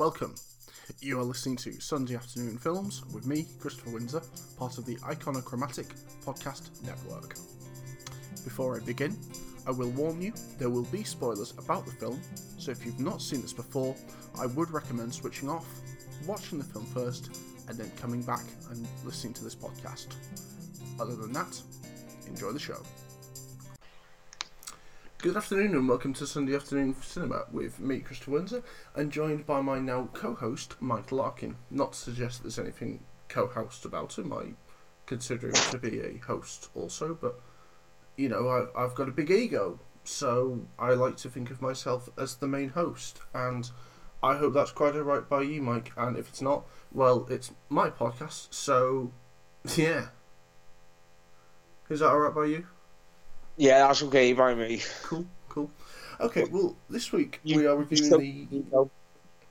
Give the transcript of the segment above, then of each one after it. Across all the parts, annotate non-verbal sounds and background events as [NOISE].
Welcome. You are listening to Sunday Afternoon Films with me, Christopher Windsor, part of the Iconochromatic Podcast Network. Before I begin, I will warn you there will be spoilers about the film, so if you've not seen this before, I would recommend switching off, watching the film first, and then coming back and listening to this podcast. Other than that, enjoy the show. Good afternoon and welcome to Sunday Afternoon Cinema with me, Christopher Windsor, and joined by my now co-host, Mike Larkin. Not to suggest there's anything co-host about him, I consider him to be a host also, but, you know, I, I've got a big ego, so I like to think of myself as the main host, and I hope that's quite alright by you, Mike, and if it's not, well, it's my podcast, so, [LAUGHS] yeah. Is that alright by you? Yeah, that's okay by me. Cool, cool. Okay, well, this week we are reviewing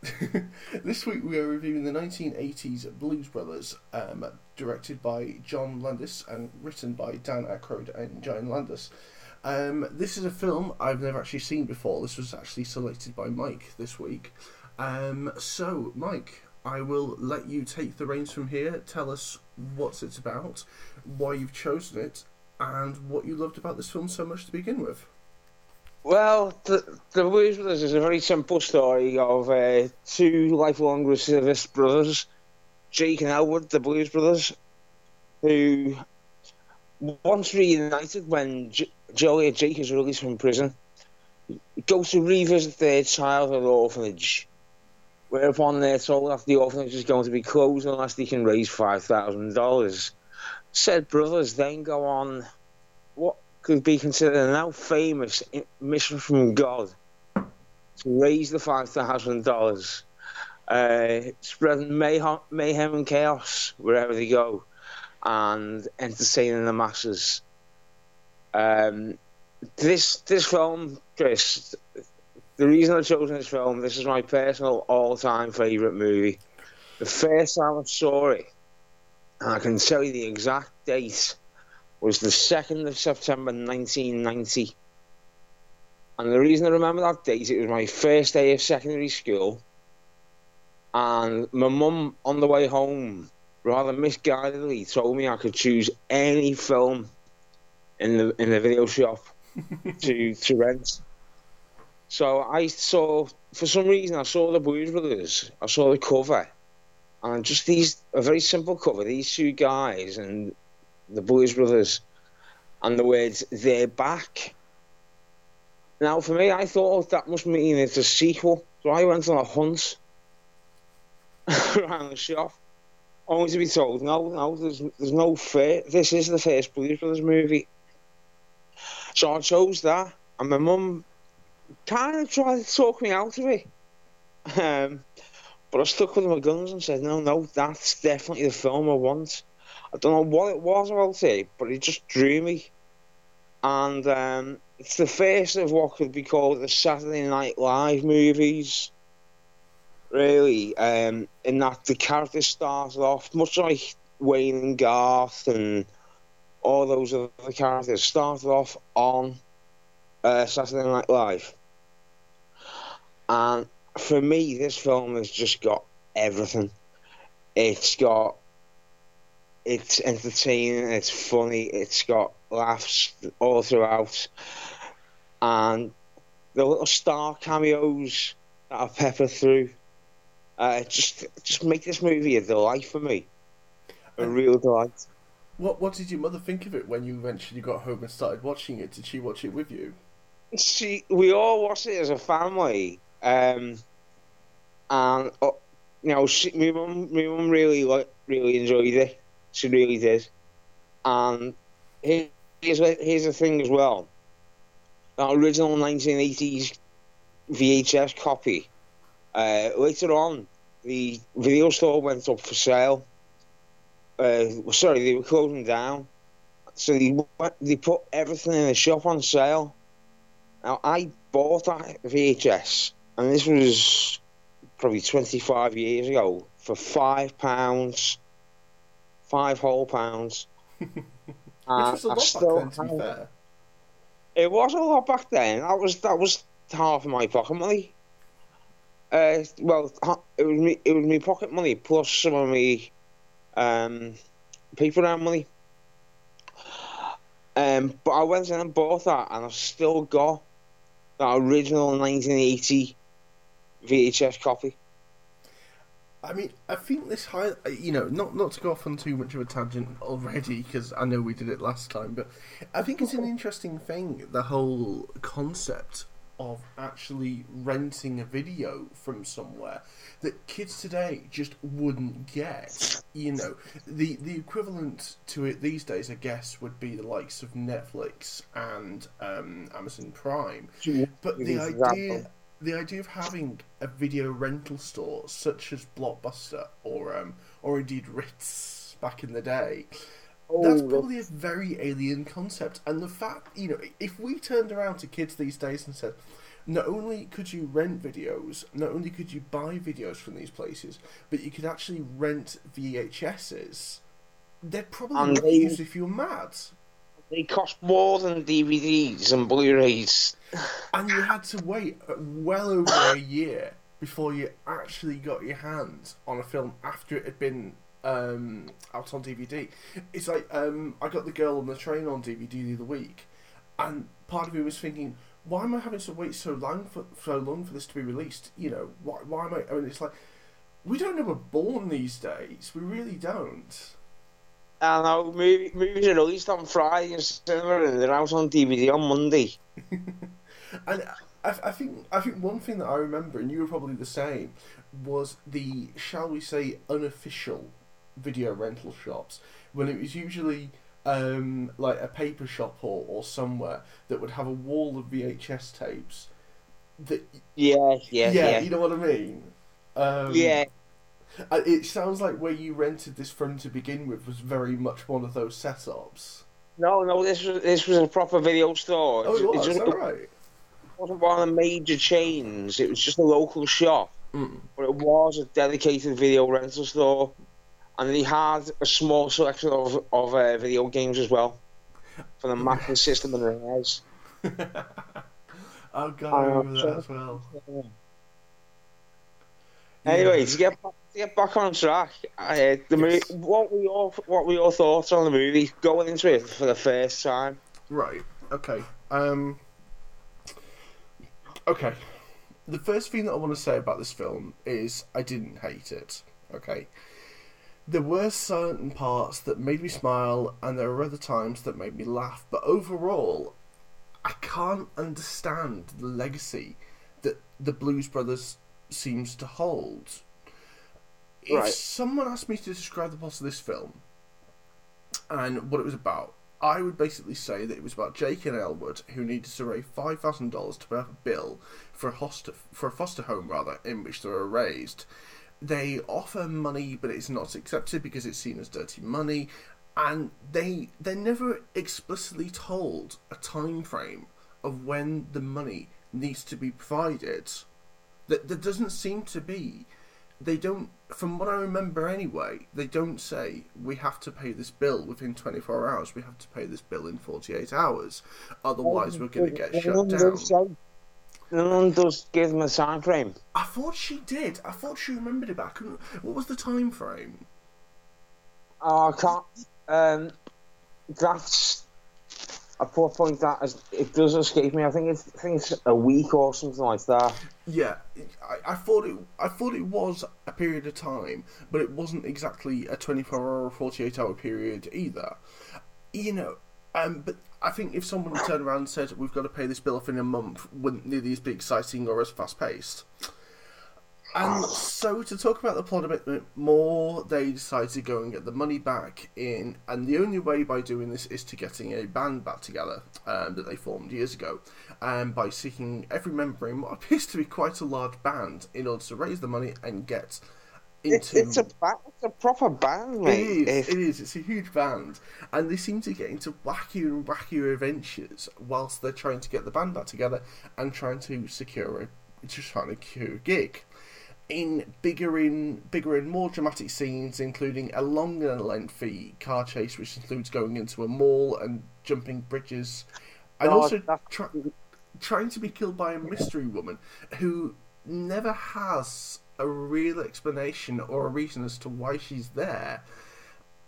the. [LAUGHS] this week we are reviewing the 1980s Blues Brothers, um, directed by John Landis and written by Dan Aykroyd and John Landis. Um, this is a film I've never actually seen before. This was actually selected by Mike this week. Um, so, Mike, I will let you take the reins from here. Tell us what it's about, why you've chosen it, and what you loved about this film so much to begin with. Well, the, the Blues Brothers is a very simple story of uh, two lifelong recidivist brothers, Jake and Elwood, the Blues Brothers, who once reunited when J- Joey Jake is released from prison, go to revisit their childhood orphanage. Whereupon they're told that the orphanage is going to be closed unless they can raise five thousand dollars. Said brothers then go on what could be considered now famous mission from God to raise the five thousand dollars, uh, spreading mayhem, mayhem and chaos wherever they go, and entertaining the masses. Um, this this film, Chris, the reason I chose this film, this is my personal all-time favorite movie. The first time I saw it, and I can tell you the exact date was the 2nd of September 1990. And the reason I remember that date, it was my first day of secondary school. And my mum, on the way home, rather misguidedly, told me I could choose any film in the in the video shop [LAUGHS] to to rent. So I saw, for some reason, I saw the Blues Brothers. I saw the cover, and just these a very simple cover. These two guys and the Blues Brothers, and the words "They're back." Now, for me, I thought that must mean it's a sequel, so I went on a hunt [LAUGHS] around the shop, only to be told, "No, no, there's there's no fair. This is the first Blues Brothers movie." So I chose that, and my mum kind of tried to talk me out of it. Um, but I stuck with my guns and said, "No, no, that's definitely the film I want." I don't know what it was about it, but it just drew me. And um, it's the first of what could be called the Saturday Night Live movies, really. Um, in that the characters started off much like Wayne and Garth and all those other characters started off on uh, Saturday Night Live. And for me, this film has just got everything. It's got it's entertaining, it's funny, it's got laughs all throughout, and the little star cameos that are peppered through, uh, just just make this movie a delight for me, a real delight. What What did your mother think of it when you eventually got home and started watching it? Did she watch it with you? She, we all watched it as a family, um, and uh, you know, she, my mum, my mum really like really enjoyed it. She really did. And here's here's the thing as well. That original 1980s VHS copy. Uh, later on, the video store went up for sale. Uh, sorry, they were closing down. So they went, they put everything in the shop on sale. Now I bought that VHS, and this was probably 25 years ago for five pounds, five whole pounds. [LAUGHS] Which was a lot back then, to be fair. It was a lot back then. That was that was half of my pocket money. Uh, well, it was me. It was me pocket money plus some of me um, paper round money. Um, but I went in and bought that, and I've still got that original 1980 VHS copy. I mean, I think this high, you know, not not to go off on too much of a tangent already, because I know we did it last time, but I think it's an interesting thing, the whole concept of actually renting a video from somewhere that kids today just wouldn't get. You know, the the equivalent to it these days, I guess, would be the likes of Netflix and um, Amazon Prime. But the idea, the idea of having a video rental store such as Blockbuster or um, or indeed Ritz back in the day, that's Oh, probably a very alien concept. And the fact, you know, if we turned around to kids these days and said, not only could you rent videos, not only could you buy videos from these places, but you could actually rent VHSs, they'd probably And they- if you're mad. They cost more than DVDs and Blu-rays. And you had to wait well over a [LAUGHS] year before you actually got your hands on a film after it had been um, out on DVD. It's like um, I got The Girl on the Train on DVD the other week, and part of me was thinking, why am I having to wait so long for so long for this to be released? You know, why, why am I? I mean, it's like we don't know we're born these days. We really don't. I know movie, movies are released on Friday in cinema and they're out on DVD on Monday. [LAUGHS] And I, I think I think one thing that I remember, and you were probably the same, was the shall we say unofficial video rental shops when it was usually um, like a paper shop or, or somewhere that would have a wall of VHS tapes. That Yeah, yeah, yeah. you know what I mean. Um, Yeah, It sounds like where you rented this from to begin with was very much one of those setups. no, no, this was this was a proper video store. Oh, it was. just, all right. it wasn't one of the major chains. It was just a local shop, Mm. but it was a dedicated video rental store, and they had a small selection of of uh, video games as well for the Master System and the NES. oh god, I remember that as well. Anyway, to get back, to get back on track, uh, the mo- Yes. what were your what were your thoughts on the movie going into it for the first time? Right. Okay. Um. Okay. The first thing that I want to say about this film is I didn't hate it. Okay. There were certain parts that made me smile, and there were other times that made me laugh. But overall, I can't understand the legacy that the Blues Brothers seems to hold. If Right. someone asked me to describe the plot of this film and what it was about, I would basically say that it was about Jake and Elwood who needed to raise five thousand dollars to pay off a bill for a foster for a foster home rather in which they were raised. They offer money, but it's not accepted because it's seen as dirty money, and they they're never explicitly told a time frame of when the money needs to be provided. That there doesn't seem to be. They don't, from what I remember anyway, they don't say we have to pay this bill within 24 hours. We have to pay this bill in 48 hours. Otherwise, we're going to get No shut down. say- No one does give them a time frame. I thought she did. I thought she remembered it, but I couldn't. What was the time frame? Oh, I can't. Um, that's a poor point. That is, it does escape me. I think it's I think it's a week or something like that. Yeah, I, I thought it. I thought it was a period of time, but it wasn't exactly a twenty-four hour or forty-eight hour period either. You know, um, but I think if someone turned around and said we've got to pay this bill off in a month, wouldn't nearly as be exciting or as fast-paced. And [SIGHS] so, to talk about the plot a bit more, they decide to go and get the money back in, and the only way by doing this is to getting a band back together um, that they formed years ago, and by seeking every member in what [LAUGHS] appears to be quite a large band in order to raise the money and get It's, into. it's a ba- it's a proper band, It mate. is, If- it is. It's a huge band, and they seem to get into wackier and wackier adventures whilst they're trying to get the band back together and trying to secure a, just trying to secure a gig. In bigger, in bigger and more dramatic scenes, including a long and lengthy car chase, which includes going into a mall and jumping bridges, and Oh, also try, trying to be killed by a mystery woman who never has a real explanation or a reason as to why she's there.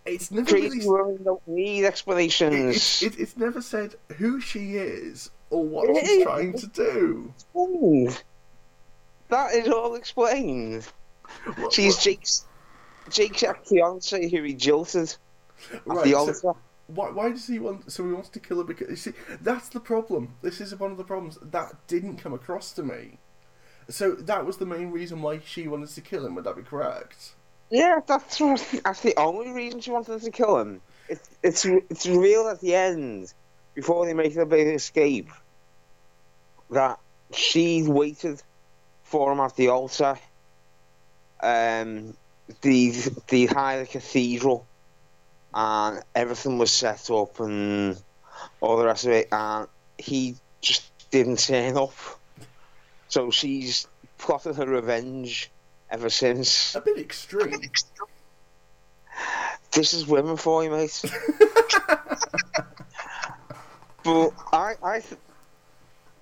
It's never Crazy really. women don't need It, explanations. it, it's never said who she is or what she's trying to do. Ooh. That is all explained. What- She's what- Jake's Jake's fiance who he jilted at right, the so- altar. Why, why does he want? So he wants to kill her because you see that's the problem. This is one of the problems that didn't come across to me. So that was the main reason why she wanted to kill him. Would that be correct? Yeah, that's that's the only reason she wanted to kill him. It, it's it's real at the end, before they make their big escape, that she waited for him at the altar. Um, the the high cathedral, and everything was set up and all the rest of it, and he just didn't turn up. So she's plotted her revenge ever since. A bit extreme. This is women for you, mate. [LAUGHS] but I, I,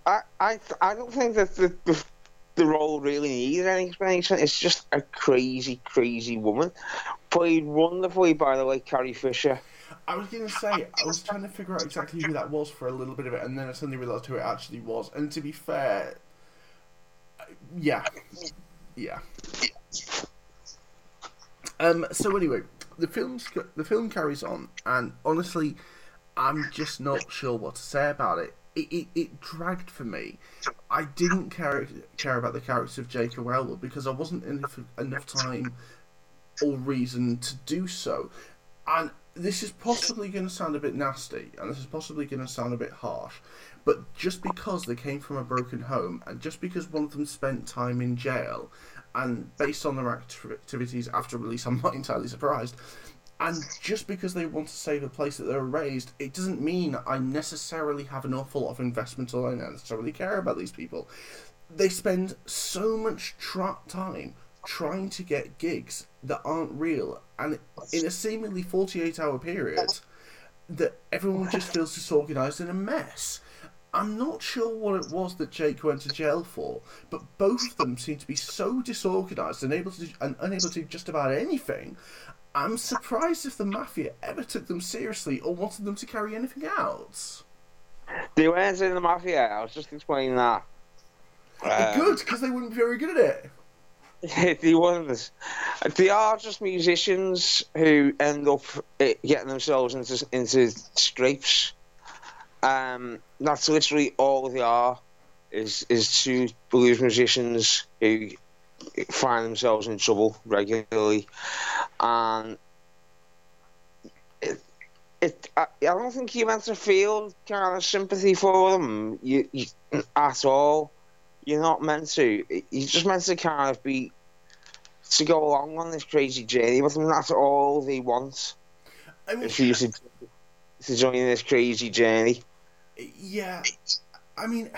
I, I, I don't think that the, the the role really needs any explanation. It's just a crazy, crazy woman, played wonderfully by the way Carrie Fisher. I was going to say, I was trying to figure out exactly who that was for a little bit of it, and then I suddenly realised who it actually was. And to be fair, yeah, yeah. Um. So anyway, the film's the film carries on, and honestly, I'm just not sure what to say about it. It, it, it dragged for me. I didn't care care about the character of Jacob Elwood because I wasn't enough enough time or reason to do so. And this is possibly going to sound a bit nasty, and this is possibly going to sound a bit harsh, but just because they came from a broken home, and just because one of them spent time in jail, and based on their activities after release, [LAUGHS] I'm not entirely surprised. And just because they want to save a place that they were raised, it doesn't mean I necessarily have an awful lot of investment or I necessarily care about these people. They spend so much tra- time trying to get gigs that aren't real, and in a seemingly 48 hour period, that everyone just feels disorganised and a mess. I'm not sure what it was that Jake went to jail for, but both of them seem to be so disorganised and able to and unable to do just about anything. I'm surprised if the mafia ever took them seriously or wanted them to carry anything out. They weren't in the mafia. I was just explaining that. Um, Good, because they wouldn't be very good at it. [LAUGHS] they weren't. They are just musicians who end up eh, getting themselves into into scrapes. Um, that's literally all they are. Is is two blues musicians who find themselves in trouble regularly, and it, it I, I don't think you're meant to feel kind of sympathy for them you, you at all. You're not meant to. You're just meant to kind of be to go along on this crazy journey with them. That's all they want. I mean, you to, to join this crazy journey. yeah, I mean,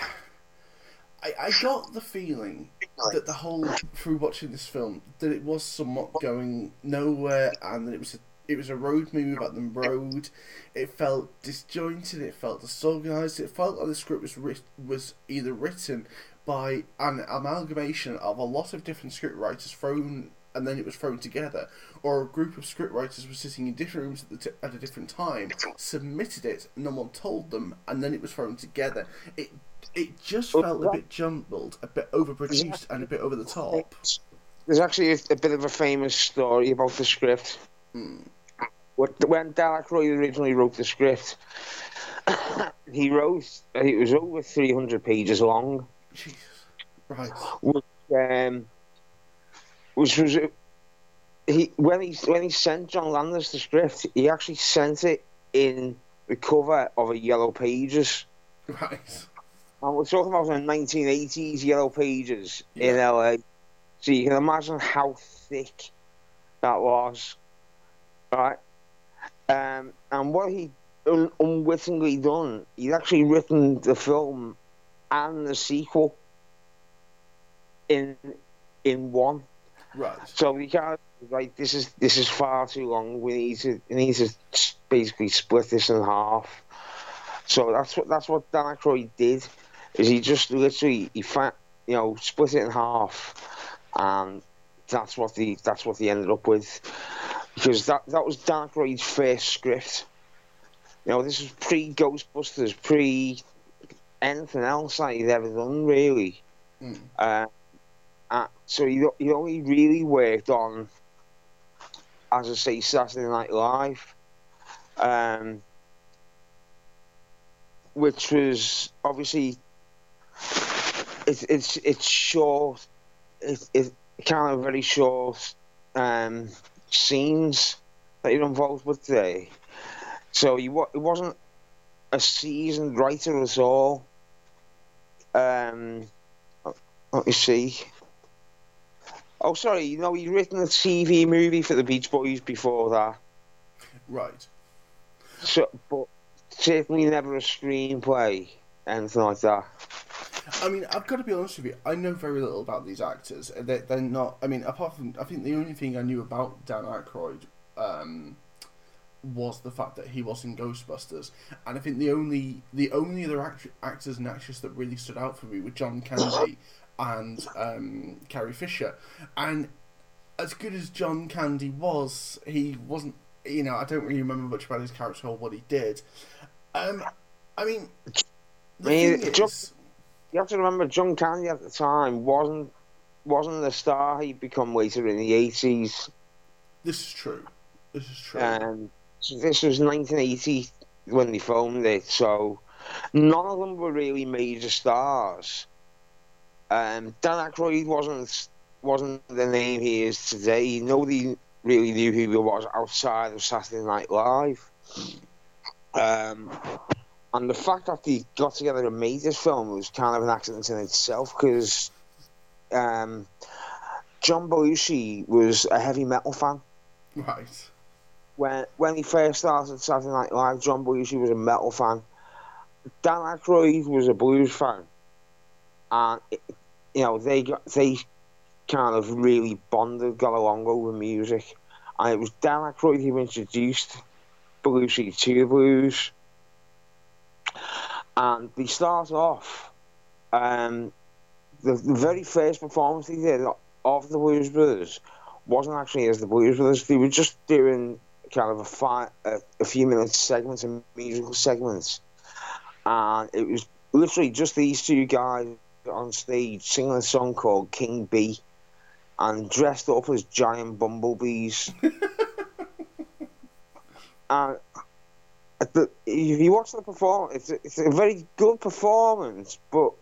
I, I got the feeling that the whole through watching this film that it was somewhat going nowhere and that it was a, it was a road movie about the road. It felt disjointed. It felt disorganized. It felt like the script was writ- was either written by an amalgamation of a lot of different script writers thrown and then it was thrown together, or a group of script writers were sitting in different rooms at, the t- at a different time, submitted it, no one told them, and then it was thrown together. It it just felt a bit jumbled, a bit overproduced, and a bit over the top. There's actually a, a bit of a famous story about the script. Hmm. What, when Dan Aykroyd originally wrote the script, [COUGHS] he wrote uh, it was over 300 pages long. Jesus, right? which, um, which was uh, he when he when he sent John Landis the script, he actually sent it in the cover of a Yellow Pages. Right. And we're talking about the 1980s Yellow Pages in LA. So you can imagine how thick that was, right? Um, and what he un- unwittingly done, he'd actually written the film and the sequel in in one. Right. So we can't like this is this is far too long. We need to we need to basically split this in half. So that's what that's what Dan Aykroyd did. Is he just literally he fa- you know, split it in half, and that's what the that's what they ended up with, because that that was Dan Aykroyd's first script. You know, this was pre Ghostbusters, pre anything else that he'd ever done, really. Mm. Uh, uh, so he he only really worked on, as I say, Saturday Night Live. Um, which was obviously it's it's it's short it's it kind of very short um, scenes that you're involved with today. So he wa- he wasn't a seasoned writer at all. Um, let me see. Oh, sorry. You know, he'd written a TV movie for the Beach Boys before that. Right. So, but certainly never a screenplay, anything like that. I mean, I've got to be honest with you. I know very little about these actors. They, they're not. I mean, apart from, I think the only thing I knew about Dan Aykroyd um, was the fact that he was in Ghostbusters, and I think the only the only other act- actors and actresses that really stood out for me were John Candy and um, Carrie Fisher. And as good as John Candy was, he wasn't. You know, I don't really remember much about his character or what he did. Um, I mean, the I mean, thing is, You have to remember, John Candy at the time wasn't wasn't the star he'd become later in the eighties. this is true. This is true. Um, so this was 1980 when they filmed it, so none of them were really major stars. Um, Dan Aykroyd wasn't wasn't the name he is today. Nobody really knew who he was outside of Saturday Night Live. Um, and the fact that they got together and made this film was kind of an accident in itself because um, John Belushi was a heavy metal fan right. when when he first started Saturday Night Live, John Belushi was a metal fan. Dan Aykroyd was a blues fan, and it- you know they got they kind of really bonded, got along over music, and it was Dan Aykroyd who introduced Belushi to the blues. And they start off, um, the, the very first performance they did of the Blues Brothers wasn't actually as the Blues Brothers. They were just doing kind of a, fi- a, a few minute segments and musical segments, and it was literally just these two guys on stage singing a song called King Bee, and dressed up as giant bumblebees. [LAUGHS] and the, if you watch the performance, it's a, it's a very good performance, but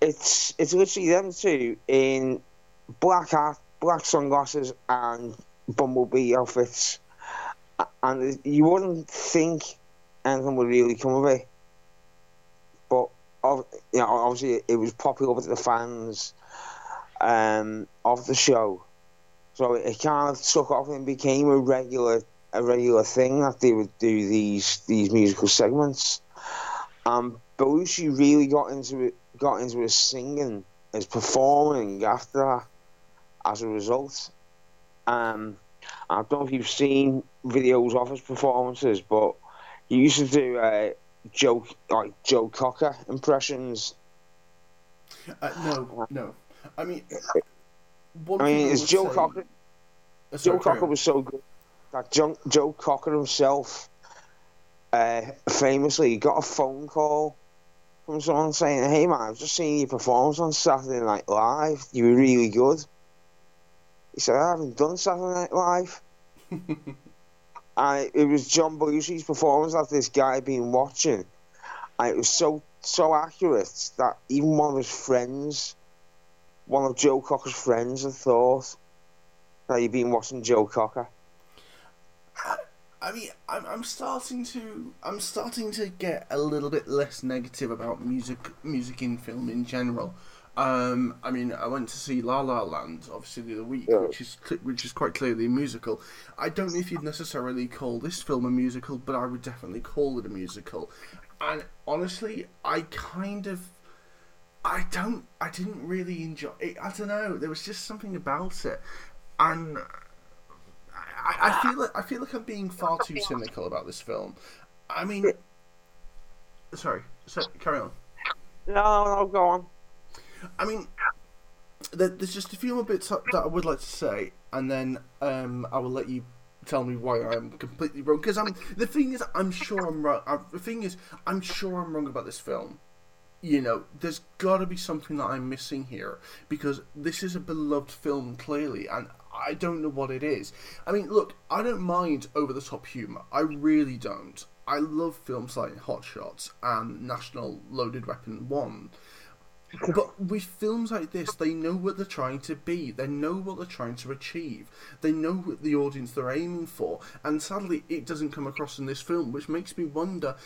it's it's literally them two in black hat, black sunglasses, and bumblebee outfits, and you wouldn't think anything would really come of it. But you know, obviously, it was popular with the fans um, of the show, so it kind of took off and became a regular a regular thing that they would do these these musical segments. Um, Belushi really got into it, got into his singing, his performing after that, as a result. Um, I don't know if you've seen videos of his performances, but he used to do uh, Joe like Joe Cocker impressions. Uh, no, no. I mean, I mean, it's would Joe say- Cocker. Uh, Joe Cocker was so good that Joe, Joe Cocker himself uh, famously got a phone call from someone saying, "Hey man, I've just seen your performance on Saturday Night Live. You were really good." He said, "I haven't done Saturday Night Live." [LAUGHS] and it was John Belushi's performance that this guy had been watching, and it was so so accurate that even one of his friends, one of Joe Cocker's friends, had thought that he'd been watching Joe Cocker. I mean, I'm, I'm starting to I'm starting to get a little bit less negative about music music in film in general. Um, I mean, I went to see La La Land obviously the other week, Yeah. which is which is quite clearly a musical. I don't know if you'd necessarily call this film a musical, but I would definitely call it a musical. And honestly, I kind of I don't I didn't really enjoy it. I don't know. There was just something about it, and I, I feel like I feel like I'm being far too cynical about this film. I mean, sorry, so carry on. No, no, no, go on. I mean, there, there's just a few more bits that I would like to say, and then um, I will let you tell me why I'm completely wrong. Because I'm the thing is, I'm sure I'm right. I, the thing is, I'm sure I'm wrong about this film. You know, there's got to be something that I'm missing here because this is a beloved film clearly, and I don't know what it is. I mean, look, I don't mind over the top humor. I really don't. I love films like Hot Shots and National Loaded Weapon One. But with films like this, they know what they're trying to be. They know what they're trying to achieve. They know what the audience they're aiming for. And sadly, it doesn't come across in this film, which makes me wonder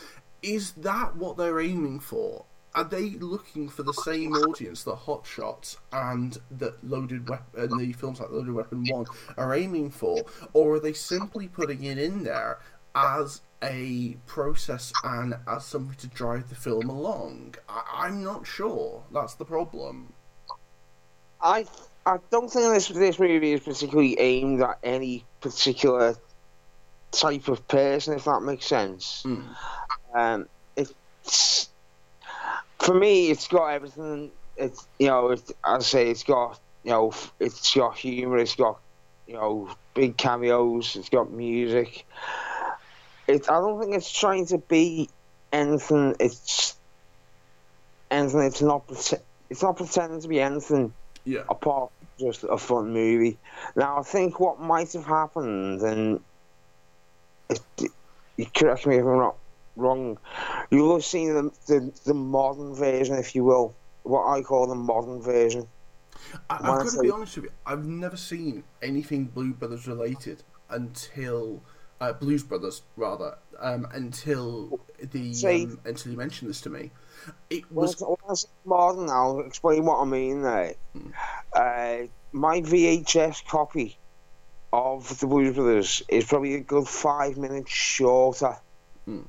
is that what they're aiming for? Are they looking for the same audience that Hot Shots and that Loaded Weapon, and the films like Loaded Weapon One are aiming for, or are they simply putting it in there as a process and as something to drive the film along. I, am not sure. That's the problem. I I don't think this this movie is particularly aimed at any particular type of person, if that makes sense. Mm. Um, it's for me, it's got everything. It's you know, it's, I say it's got you know, it's got humor, it's got you know, big cameos, it's got music it, I don't think it's trying to be anything. It's anything. It's not. It's not pretending to be anything. Yeah. Apart from just a fun movie. Now I think what might have happened, and it, you correct me if I'm not wrong. You'll have seen the, the the modern version, if you will, what I call the modern version. I, I've got to be honest with you. I've never seen anything Blue Brothers related until uh, Blues Brothers rather, um, until the See, um, until you mentioned this to me. It was well, modern. I'll explain what I mean there. Hmm. Uh, my VHS copy of the Blues Brothers is probably a good five minutes shorter hmm.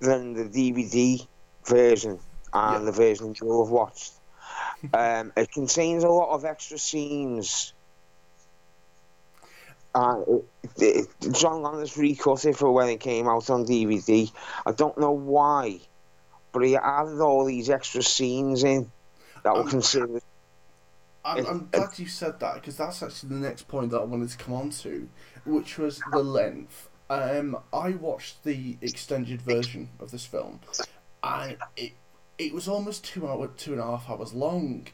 Than the DVD version and yeah. the version you'll have watched. [LAUGHS] um, it contains a lot of extra scenes uh, it, it, John Landis recut it for when it came out on DVD. I don't know why, but he added all these extra scenes in that were considered. I'm, I'm glad you said that because that's actually the next point that I wanted to come on to, which was the length. Um, I watched the extended version of this film, and it it was almost two hour, two and a half hours long,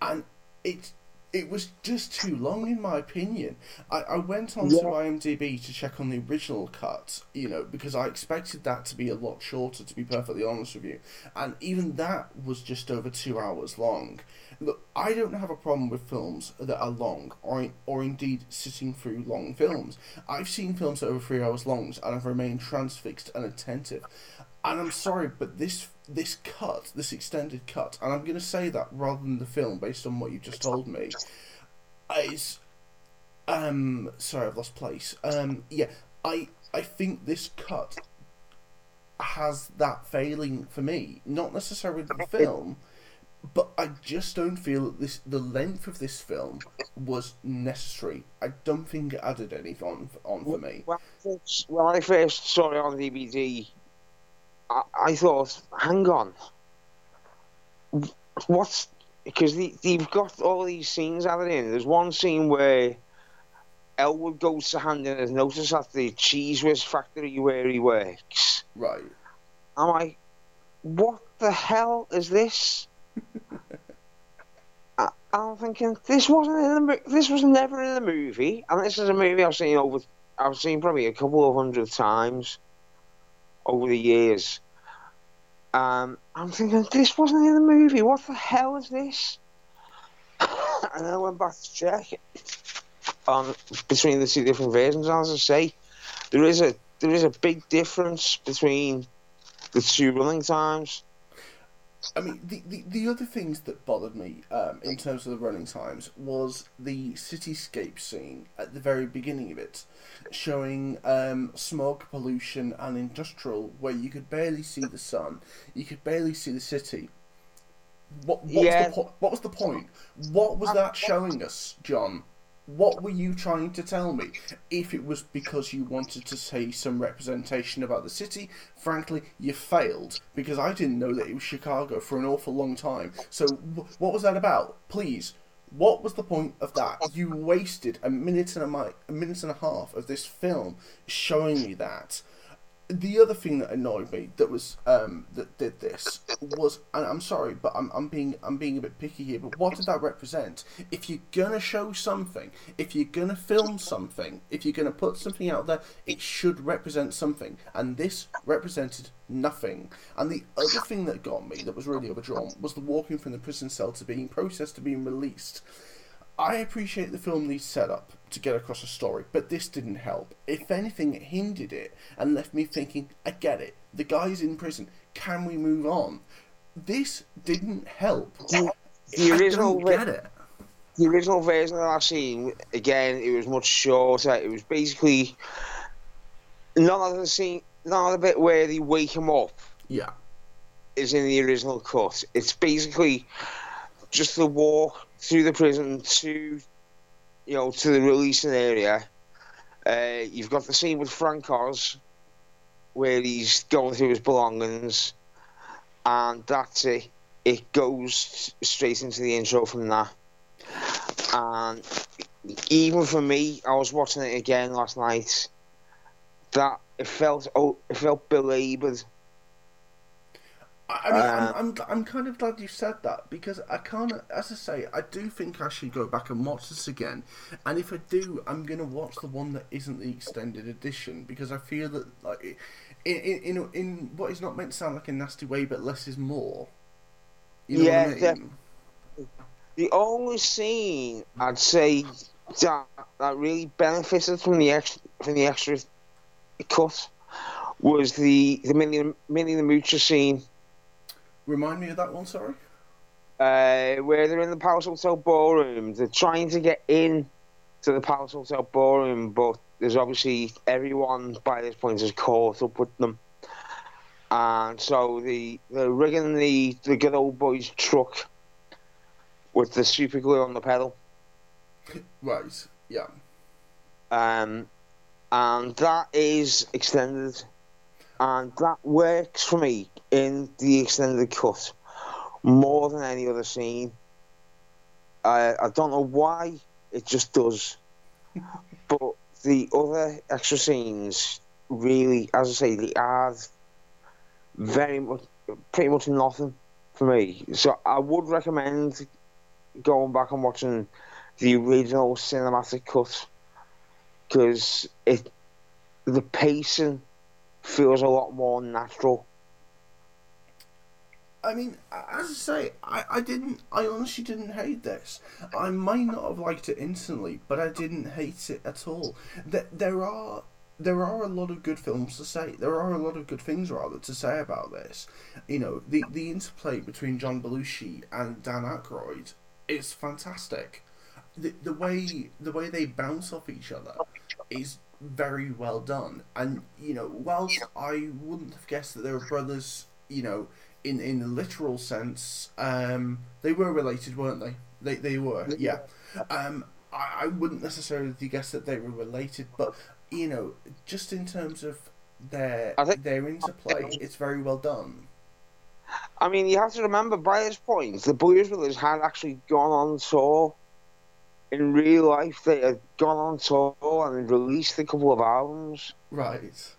and it it was just too long, in my opinion. I, I went on yeah. to IMDb to check on the original cut, you know, because I expected that to be a lot shorter, to be perfectly honest with you. And even that was just over two hours long. Look, I don't have a problem with films that are long, or, or indeed sitting through long films. I've seen films that are over three hours long, and I've remained transfixed and attentive. And I'm sorry, but this this cut, this extended cut, and I'm going to say that rather than the film, based on what you just told me, is um sorry I've lost place. Um yeah, I I think this cut has that failing for me. Not necessarily the [LAUGHS] film, but I just don't feel that this the length of this film was necessary. I don't think it added anything on, on for me. Well, when I first saw it on DVD, I, I thought, hang on, what's because they, have got all these scenes added in. There's one scene where Elwood goes to hand in his notice at the cheese whiz factory where he works. Right. I'm like, what the hell is this? [LAUGHS] I, am thinking this wasn't in the this was never in the movie, and this is a movie I've seen over I've seen probably a couple of hundred times over the years. Um, I'm thinking, this wasn't in the movie. What the hell is this? [SIGHS] and then I went back to check on between the two different versions. As I say, there is a there is a big difference between the two running times. I mean, the, the, the other things that bothered me um, in terms of the running times was the cityscape scene at the very beginning of it, showing um, smog, pollution, and industrial, where you could barely see the sun, you could barely see the city. What, what, yeah. was, the po- what was the point? What was that showing us, John? What were you trying to tell me? If it was because you wanted to say some representation about the city, frankly, you failed because I didn't know that it was Chicago for an awful long time. So, wh- what was that about? Please, what was the point of that? You wasted a minute and a, mi- a minute and a half of this film showing me that the other thing that annoyed me that was um, that did this was and I'm sorry but I'm, I'm being I'm being a bit picky here but what did that represent? If you're gonna show something if you're gonna film something if you're gonna put something out there it should represent something and this represented nothing. And the other thing that got me that was really overdrawn was the walking from the prison cell to being processed to being released I appreciate the film needs setup to get across a story, but this didn't help. If anything, it hindered it and left me thinking, I get it. The guy's in prison. Can we move on? This didn't help. The, original get it. the original version of that scene, again, it was much shorter. It was basically none of the scene, none of the bit where they wake him up Yeah. is in the original cut. It's basically just the walk through the prison to, you know, to the releasing area. Uh, you've got the scene with Frank Oz, where he's going through his belongings, and that's it. It goes straight into the intro from that. And even for me, I was watching it again last night. That it felt oh, it felt belabored. I mean, Uh, I'm, I'm, I'm kind of glad you said that because I can't, as I say, I do think I should go back and watch this again. And if I do, I'm going to watch the one that isn't the extended edition because I feel that, like, in, in, in, in what is not meant to sound like a nasty way, but less is more. You know Yeah, I mean? def- The only scene I'd say that that really benefited from the extra from the extra cut was the the Minnie Minnie the Moocher scene Remind me of that one, sorry? uh, where they're in the Palace Hotel ballroom. They're trying to get in to the Palace Hotel ballroom, but there's obviously everyone by this point is caught up with them. And so the they're rigging the the good old boys truck with the super glue on the pedal. Right, yeah. Um, and that is extended, and that works for me in the extended cut more than any other scene. I I don't know why it just does, [LAUGHS] but the other extra scenes really, as I say, they add very much, pretty much nothing for me. So I would recommend going back and watching the original cinematic cut because it the pacing feels a lot more natural. I mean, as I say, I, I didn't, I honestly didn't hate this. I might not have liked it instantly, but I didn't hate it at all. There, there are, there are a lot of good films to say. There are a lot of good things rather to say about this. You know, the the interplay between John Belushi and Dan Aykroyd is fantastic. The the way the way they bounce off each other is very well done. And you know, whilst I wouldn't have guessed that they were brothers, you know in in the literal sense, um, they were related, weren't they? They they were, yeah. Um, I, I wouldn't necessarily guess that they were related, but you know, just in terms of their I think- their interplay, it's very well done. I mean, you have to remember by this point, the Blues Brothers had actually gone on tour. In real life, they had gone on tour and released a couple of albums. Right.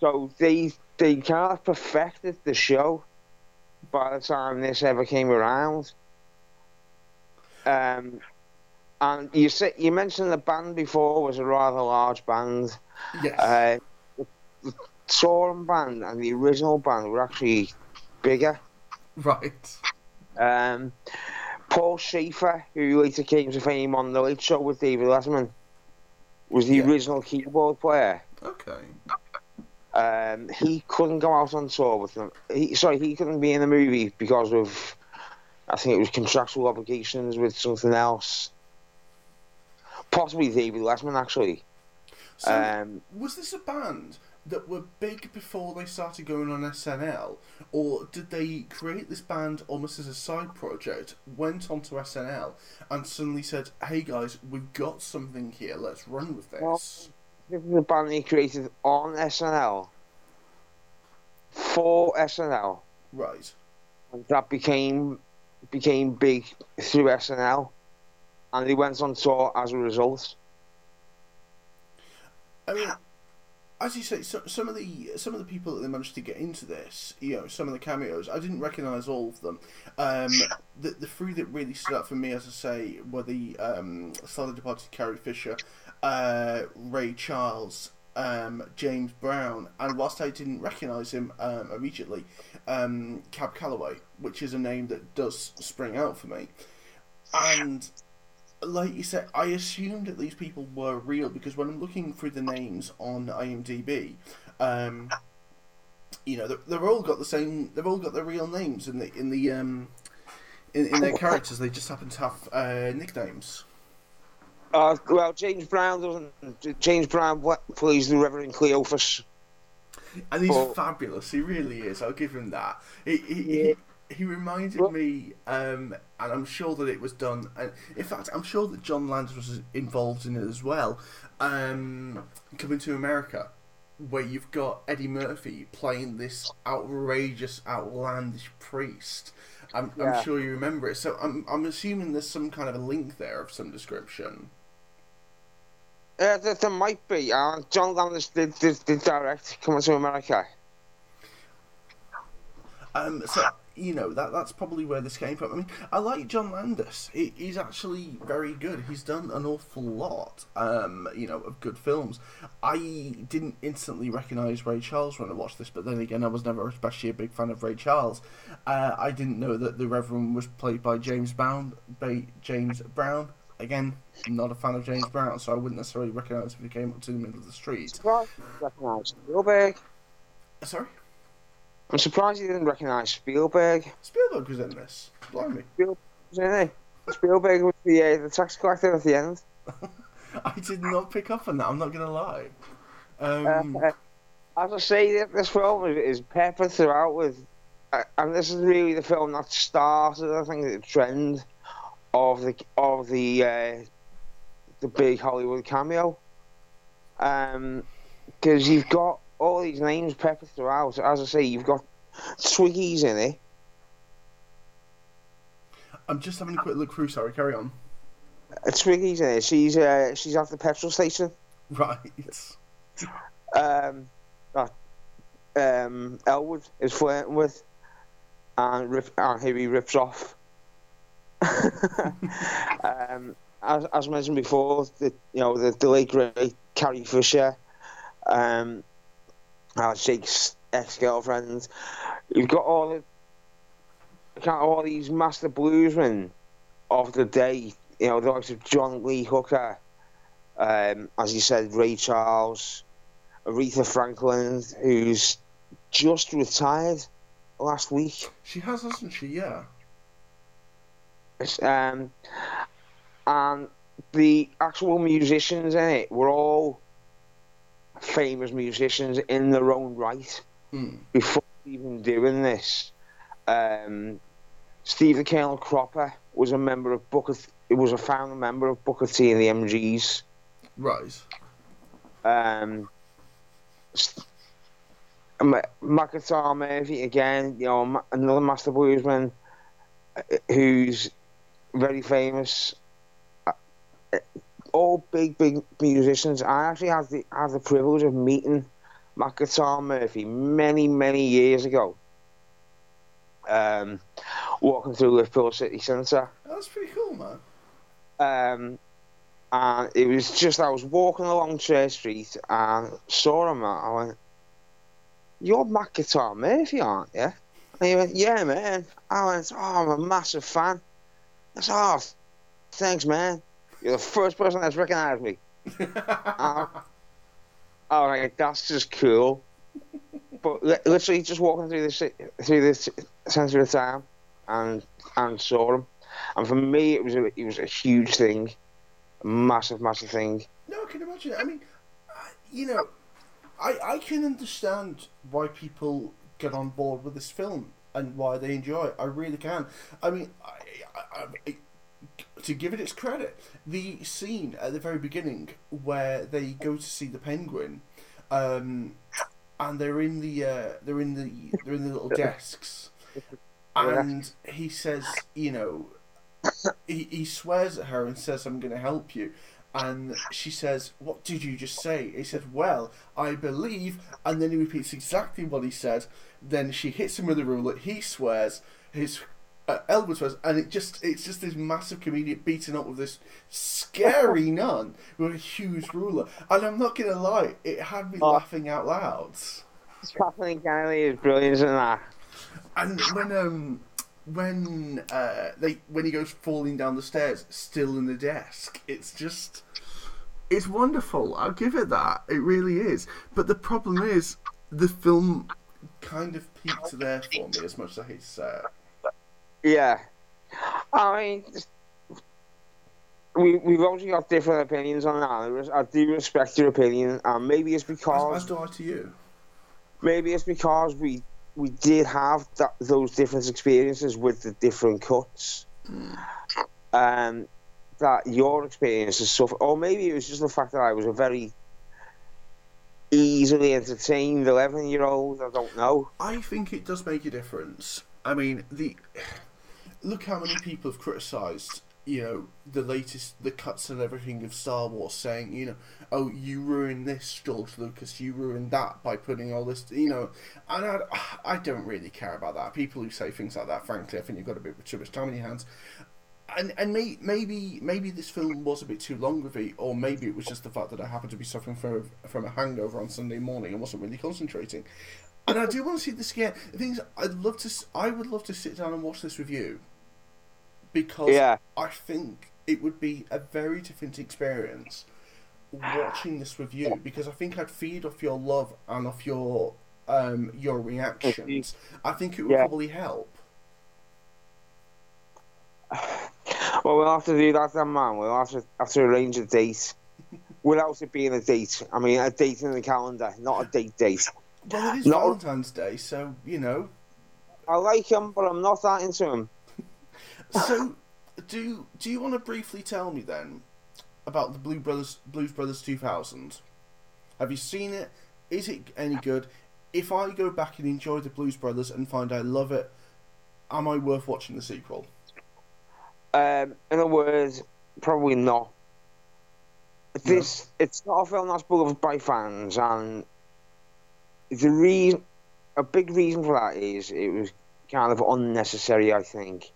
So they they kind of perfected the show by the time this ever came around. Um, and you said you mentioned the band before was a rather large band. Yes. Uh, the touring band and the original band were actually bigger. right. Um, Paul Shaffer, who later came to fame on The Late Show with David Letterman, was the Yeah. original keyboard player. Okay. Um, he couldn't go out on tour with them. He, sorry, he couldn't be in the movie because of, I think it was contractual obligations with something else. Possibly David Letterman, actually. So Um, was this a band that were big before they started going on SNL, or did they create this band almost as a side project, went onto SNL, and suddenly said, "Hey guys, we've got something here. Let's run with this." Well, This is a band he created on SNL for SNL. right. And that became became big through SNL, and he went on tour as a result. I mean, as you say, so, some of the some of the people that they managed to get into this, you know, some of the cameos, I didn't recognise all of them. Um, the the three that really stood out for me, as I say, were the um, sadly departed Carrie Fisher, uh, Ray Charles, um, James Brown, and whilst I didn't recognise him um, immediately, um, Cab Calloway, which is a name that does spring out for me, and like you said, I assumed that these people were real because when I'm looking through the names on IMDb, um, you know, they're, they're all got the same. They've all got their real names in the in the um, in, in their characters. They just happen to have uh, nicknames. Uh, well, James Brown doesn't. James Brown plays the Reverend Cleophas. And he's Well- fabulous. He really is. I'll give him that. He he, Yeah. he, he reminded Well- me, um, and I'm sure that it was done. And in fact, I'm sure that John Landis was involved in it as well. Um, coming to America, where you've got Eddie Murphy playing this outrageous, outlandish priest. I'm, Yeah. I'm sure you remember it. So I'm I'm assuming there's some kind of a link there of some description. Uh, there, there might be. Uh, John Landis did, did, did direct Coming to America. Um, so you know that that's probably where this came from. I mean, I like John Landis. He, he's actually very good. He's done an awful lot, um, you know, of good films. I didn't instantly recognise Ray Charles when I watched this, but then again, I was never especially a big fan of Ray Charles. Uh, I didn't know that the Reverend was played by James Brown. By James Brown. Again, I'm not a fan of James Brown, so I wouldn't necessarily recognise if he came up to the middle of the street. Surprised recognise Spielberg. Sorry, I'm surprised you didn't recognise Spielberg. Spielberg was in this. Blimey. Isn't he? Spielberg was the, uh, the tax collector at the end. [LAUGHS] I did not pick up on that. I'm not gonna lie. Um, Uh, as I say, this film is, is peppered throughout with, uh, and this is really the film that started, I think, the trend of the of the uh, the big Hollywood cameo. Um, because you've got all these names peppered throughout. As I say, you've got Twiggy's in it. I'm just having a quick look through. Sorry, carry on. Uh, Twiggy's in it. She's uh, she's at the petrol station. [LAUGHS] Right. um, that um, Elwood is flirting with, and, rip, and here he rips off. Um, as, as mentioned before, the you know the, the late great Carrie Fisher, um, Jake's ex girlfriend. You've got all the all these master bluesmen of the day. You know the likes of John Lee Hooker, um, as you said, Ray Charles, Aretha Franklin, who's just retired last week. She has, hasn't she? Yeah. Um, and the actual musicians in it were all famous musicians in their own right Hmm. before even doing this. Um, Steve the Colonel Cropper was a member of Booker. It was a founder member of Booker T and the MGs. Right. Um, st- Ma- Matt Guitar Murphy again, you know, another master bluesman uh, who's very famous. Uh, All big, big musicians. I actually had the had the privilege of meeting Matt Guitar Murphy many, many years ago. Um, walking through Liverpool City Centre. That's pretty cool, man. Um, and it was just I was walking along Church Street and saw him. and I went, "You're Matt Guitar Murphy, aren't you?" And he went, "Yeah, man." I went, "Oh, I'm a massive fan." I said, "Oh, thanks, man. You're the first person that's recognised me." [LAUGHS] Uh, I was like, "That's just cool." But li- literally, just walking through this through this centre of town and and saw him, and for me, it was a it was a huge thing, a massive, massive thing. no, I can imagine. I mean, uh, you know, I, I can understand why people get on board with this film and why they enjoy it. I really can. I mean, I, I, I, to give it its credit, the scene at the very beginning where they go to see the penguin, um, and they're in the uh, they're in the they're in the little [LAUGHS] desks, and he says, you know, he, he swears at her and says, "I'm going to help you." And she says, What did you just say? He said, Well, I believe. And then he repeats exactly what he said. Then she hits him with a ruler. He swears. His uh, Elwood swears. And it just it's just this massive comedian beating up with this scary nun with a huge ruler. And I'm not to lie, it had me Oh. laughing out loud. Kathleen Kennedy is brilliant in that. And when um when uh they when he goes falling down the stairs, still in the desk, it's just it's wonderful. I'll give it that. It really is. But the problem is the film kind of peaked there for me as much as I hate to say it. Yeah. I mean, we, we've obviously got different opinions on that. I do respect your opinion, and maybe it's because as do I to you. maybe it's because we we did have that, those different experiences with the different cuts. Um, that your experience suffer, or maybe it was just the fact that I was a very easily entertained eleven year old. I don't know. I think it does make a difference. I mean, the look how many people have criticised, you know, the latest the cuts and everything of Star Wars, saying, you know, oh, you ruined this, George Lucas, you ruined that by putting all this, you know, and I, I don't really care about that. People who say things like that, frankly, I think you've got a bit too much time in your hands. And and may, maybe maybe this film was a bit too long with me, or maybe it was just the fact that I happened to be suffering from from a hangover on Sunday morning and wasn't really concentrating. And I do want to see this again. The thing is, I'd love to. I would love to sit down and watch this with you because Yeah. I think it would be a very different experience watching this with you because I think I'd feed off your love and off your um your reactions. I think it would Yeah. probably help. [SIGHS] Well, we'll have to do that then, man. We'll have to have to arrange a date [LAUGHS] without it being a date. I mean, a date in the calendar, not a date date. Well, it is No. Valentine's Day, so you know. I like him, but I'm not that into him. So, [LAUGHS] do do you want to briefly tell me then about the Blue Brothers Blues Brothers two thousand? Have you seen it? Is it any good? If I go back and enjoy the Blues Brothers and find I love it, am I worth watching the sequel? Um, in a word, probably not. This it's not a film that's beloved by fans, and the reason, a big reason for that is it was kind of unnecessary. I think.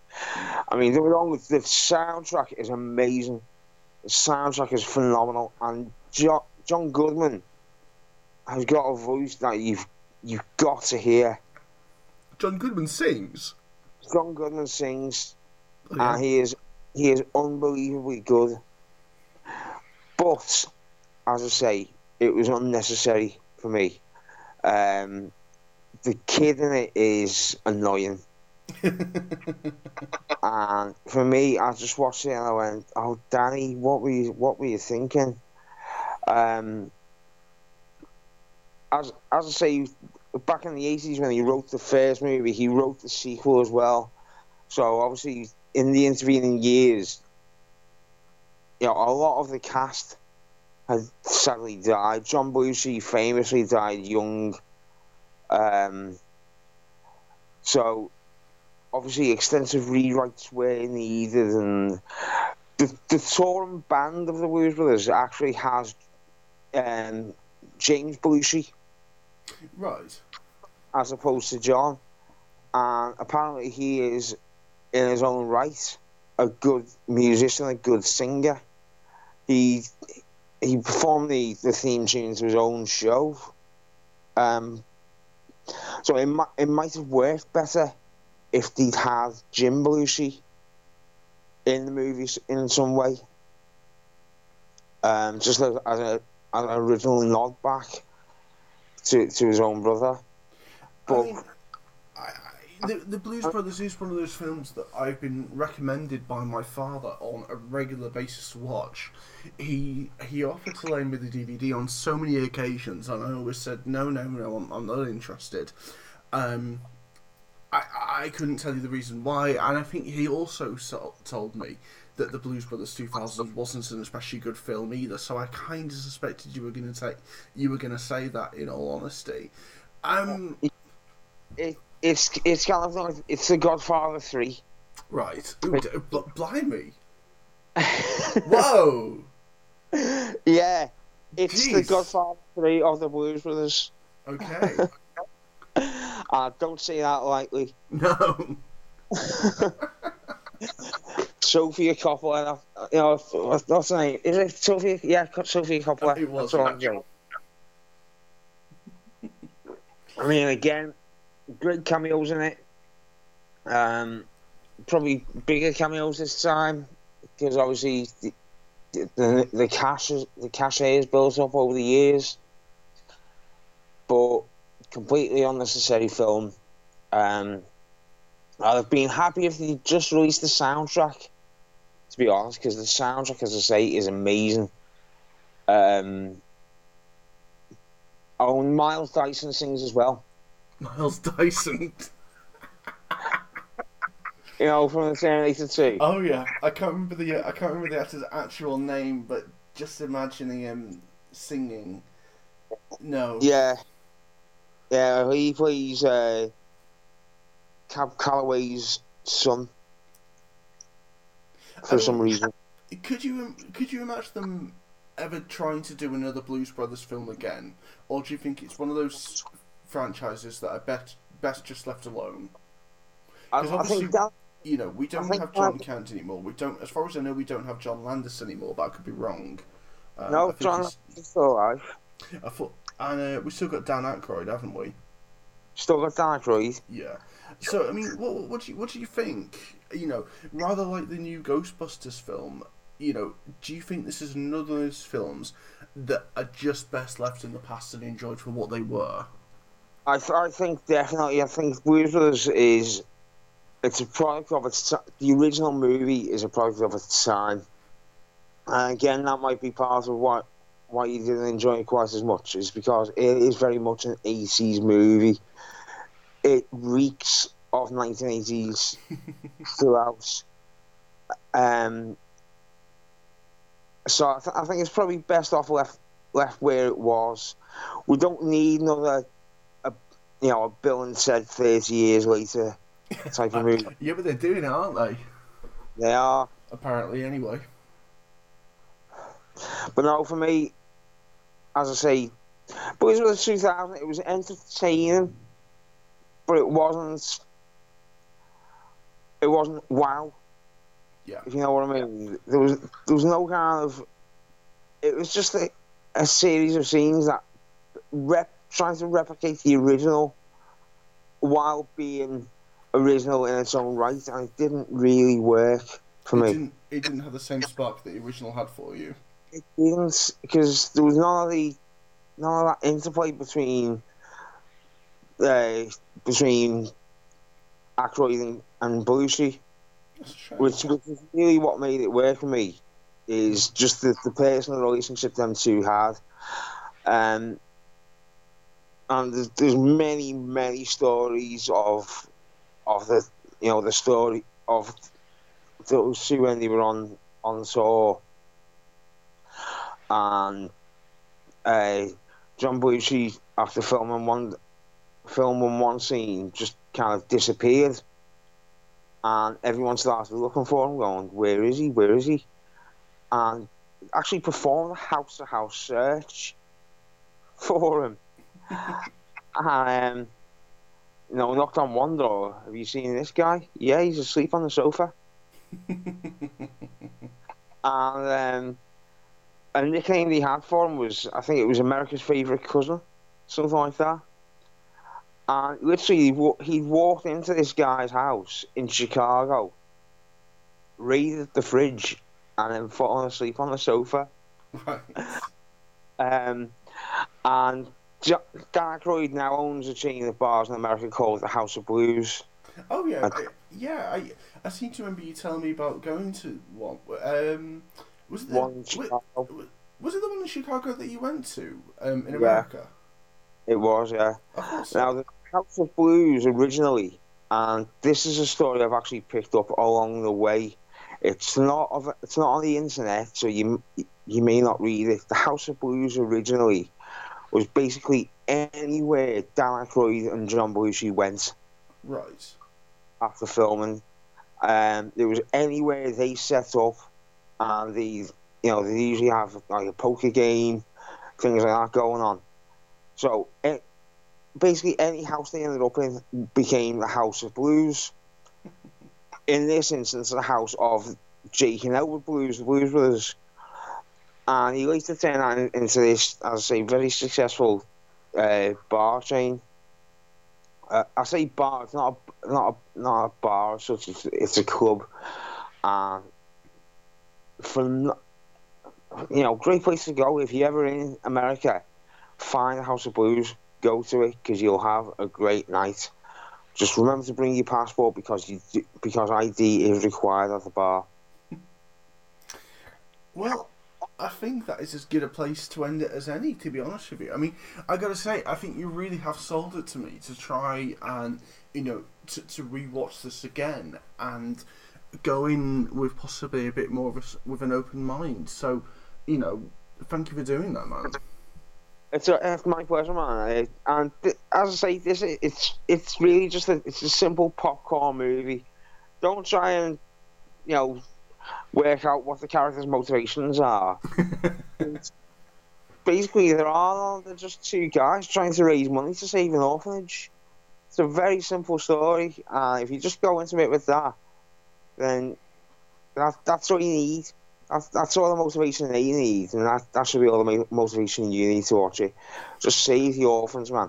I mean, the, the soundtrack is amazing. The soundtrack is phenomenal, and jo- John Goodman has got a voice that you've you've got to hear. John Goodman sings. John Goodman sings Oh, yeah. and he is he is unbelievably good. But as I say, it was unnecessary for me. Um, the kid in it is annoying, and for me, I just watched it and I went, "Oh, Danny, what were you what were you thinking?" Um, as as I say, back in the eighties when he wrote the first movie, he wrote the sequel as well. So obviously, in the intervening years, you know, a lot of the cast had sadly died. John Belushi famously died young. Um, so obviously, extensive rewrites were needed, and the the touring band of the Blues Brothers actually has um, James Belushi right. as opposed to John, and apparently he is in his own right a good musician, a good singer. He he performed the, the theme tune to his own show. Um, so it might it might have worked better if they'd had Jim Belushi in the movies in some way. Um, just as, as, a, as an original nod back to to his own brother. I But mean, I, I, the, the Blues Brothers is one of those films that I've been recommended by my father on a regular basis to watch. He he offered to lend me the DVD on so many occasions, and I always said no, no, no, I'm, I'm not interested. Um, I I couldn't tell you the reason why, and I think he also so, told me that the Blues Brothers 2000 wasn't an especially good film either. So I kind of suspected you were going to take you were going to say that. In all honesty, um, It, it's it's kind of like it's The Godfather three. right, Ooh, d- bl- blimey, [LAUGHS] whoa. Yeah, it's The Godfather three of the Blues Brothers. Okay. [LAUGHS] Uh, don't say that lightly. No. [LAUGHS] [LAUGHS] Sofia Coppola, you know, what's her name? Is it Sofia? Yeah, Sofia Coppola. It was, That's what I'm saying. I mean, again, great cameos in it. Um, probably bigger cameos this time because obviously the the, the cash is, the cachet is built up over the years, but completely unnecessary film. Um, I'd have been happy if they just released the soundtrack, to be honest, because the soundtrack, as I say, is amazing. Um, oh, and Miles Dyson sings as well. Miles Dyson. [LAUGHS] You know, from the Terminator 2. Oh yeah, I can't remember the I can't remember the actor's actual name, but just imagining him singing. No. Yeah. Yeah, he plays uh, Cab Calloway's son for I some reason. Could you could you imagine them ever trying to do another Blues Brothers film again, or do you think it's one of those franchises that are best best just left alone? I, 'Cause I obviously- think that You know, we don't have John that- Kent anymore. We don't, as far as I know, we don't have John Landis anymore. But I could be wrong. Um, no, John he's- is still alive. I thought, and uh, we still got Dan Aykroyd, haven't we? Still got Dan Aykroyd. Yeah. So I mean, what what do you what do you think? You know, rather like the new Ghostbusters film. You know, do you think this is another of those films that are just best left in the past and enjoyed for what they were? I, th- I think definitely. I think Blues Brothers is it's a product of its ti The original movie is a product of its time, and again, that might be part of what why you didn't enjoy it quite as much is because it is very much an '80s movie. It reeks of 1980s [LAUGHS] throughout. Um, so I, th- I think it's probably best off left left where it was. We don't need another you know, a Bill and Ted 30 years later type of [LAUGHS] movie. Yeah, but they're doing it, aren't they? They are. Apparently, anyway. But no, for me, as I say, Blues Brothers 2000, it was entertaining, but it wasn't. It wasn't wow. Yeah. If you know what I mean. There was there was no kind of. It was just a, a series of scenes that rep trying to replicate the original, while being original in its own right, and it didn't really work for It me. didn't, it didn't have the same spark that the original had for you. It didn't because there was not of not that interplay between uh, between Aykroyd and, and Belushi, That's a shame. which, which is really what made it work for me. Is just the, the personal relationship them two had, um, and there's, there's many many stories of of the you know the story of those two when they were on on tour and uh, John Belushi after filming one filming one scene just kind of disappeared. And everyone started looking for him going where is he? Where is he? And actually performed a house to house search [LAUGHS] for him. And um, you know knocked on one door. Have you seen this guy? Yeah he's asleep on the sofa. [LAUGHS] And um, a nickname they had for him was I think it was America's favourite cousin, something like that. And literally, he walked into this guy's house in Chicago, raided the fridge, and then fallen asleep on the sofa. right. Um, and Ja- Dan Aykroyd now owns a chain of bars in America called the House of Blues. Oh yeah, And- yeah. I I seem to remember you telling me about going to one. Um, was it the, One in Chicago. was it the one in Chicago that you went to um, in Yeah. America? It was, yeah. So. Now, the House of Blues originally, and this is a story I've actually picked up along the way. It's not of, it's not on the internet, so you you may not read it. The House of Blues originally was basically anywhere Dan Aykroyd and John Belushi went Right. after filming. Um, there was anywhere they set up, and they, you know, they usually have like a poker game, things like that going on. So it, basically, any house they ended up in became the House of Blues. In this instance, the house of Jake and Elwood Blues, the Blues Brothers. And he later turned that into this, as I say, very successful uh, bar chain. Uh, I say bar. It's not a, not a, not a bar. Such it's, it's a club, and from you know, great place to go if you're ever in America. Find House of Blues, go to it because you'll have a great night. Just remember to bring your passport because you because ID is required at the bar. Well, I think that is as good a place to end it as any, to be honest with you. I mean, I gotta say, I think you really have sold it to me to try and, you know, to, to rewatch this again and go in with possibly a bit more of a with an open mind. So, you know, thank you for doing that, man. It's, a, it's my pleasure, man. Uh, And th- as I say, this it's it's really just a it's a simple popcorn movie. Don't try and you know work out what the characters' motivations are. [LAUGHS] Basically, they're all they're just two guys trying to raise money to save an orphanage. It's a very simple story, and if you just go into it with that, then that that's all you need. That's, that's all the motivation they need, and that, that should be all the mo- motivation you need to watch it. Just save the orphans, man.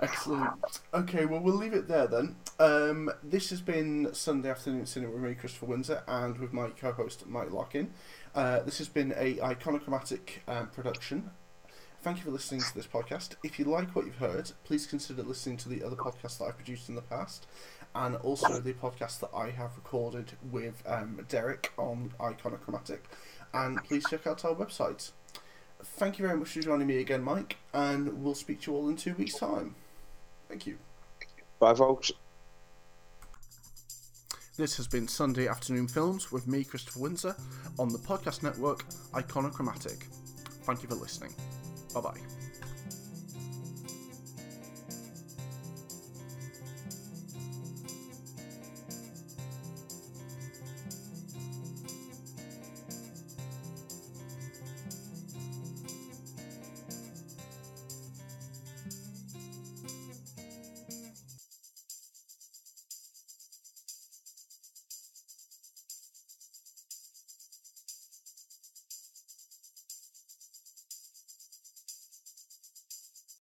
Excellent. Okay, well, we'll leave it there then. Um, this has been Sunday Afternoon Cinema with me, Christopher Windsor, and with my co host, Mike Lockin. Uh, this has been a iconochromatic um, production. Thank you for listening to this podcast. If you like what you've heard, please consider listening to the other podcasts that I've produced in the past, and also the podcast that I have recorded with um, Derek on iconochromatic. And please check out our website. Thank you very much for joining me again, Mike, and we'll speak to you all in two weeks' time. Thank you. Bye, folks. This has been Sunday Afternoon Films with me, Christopher Windsor, on the podcast network Iconochromatic. Thank you for listening. Bye bye.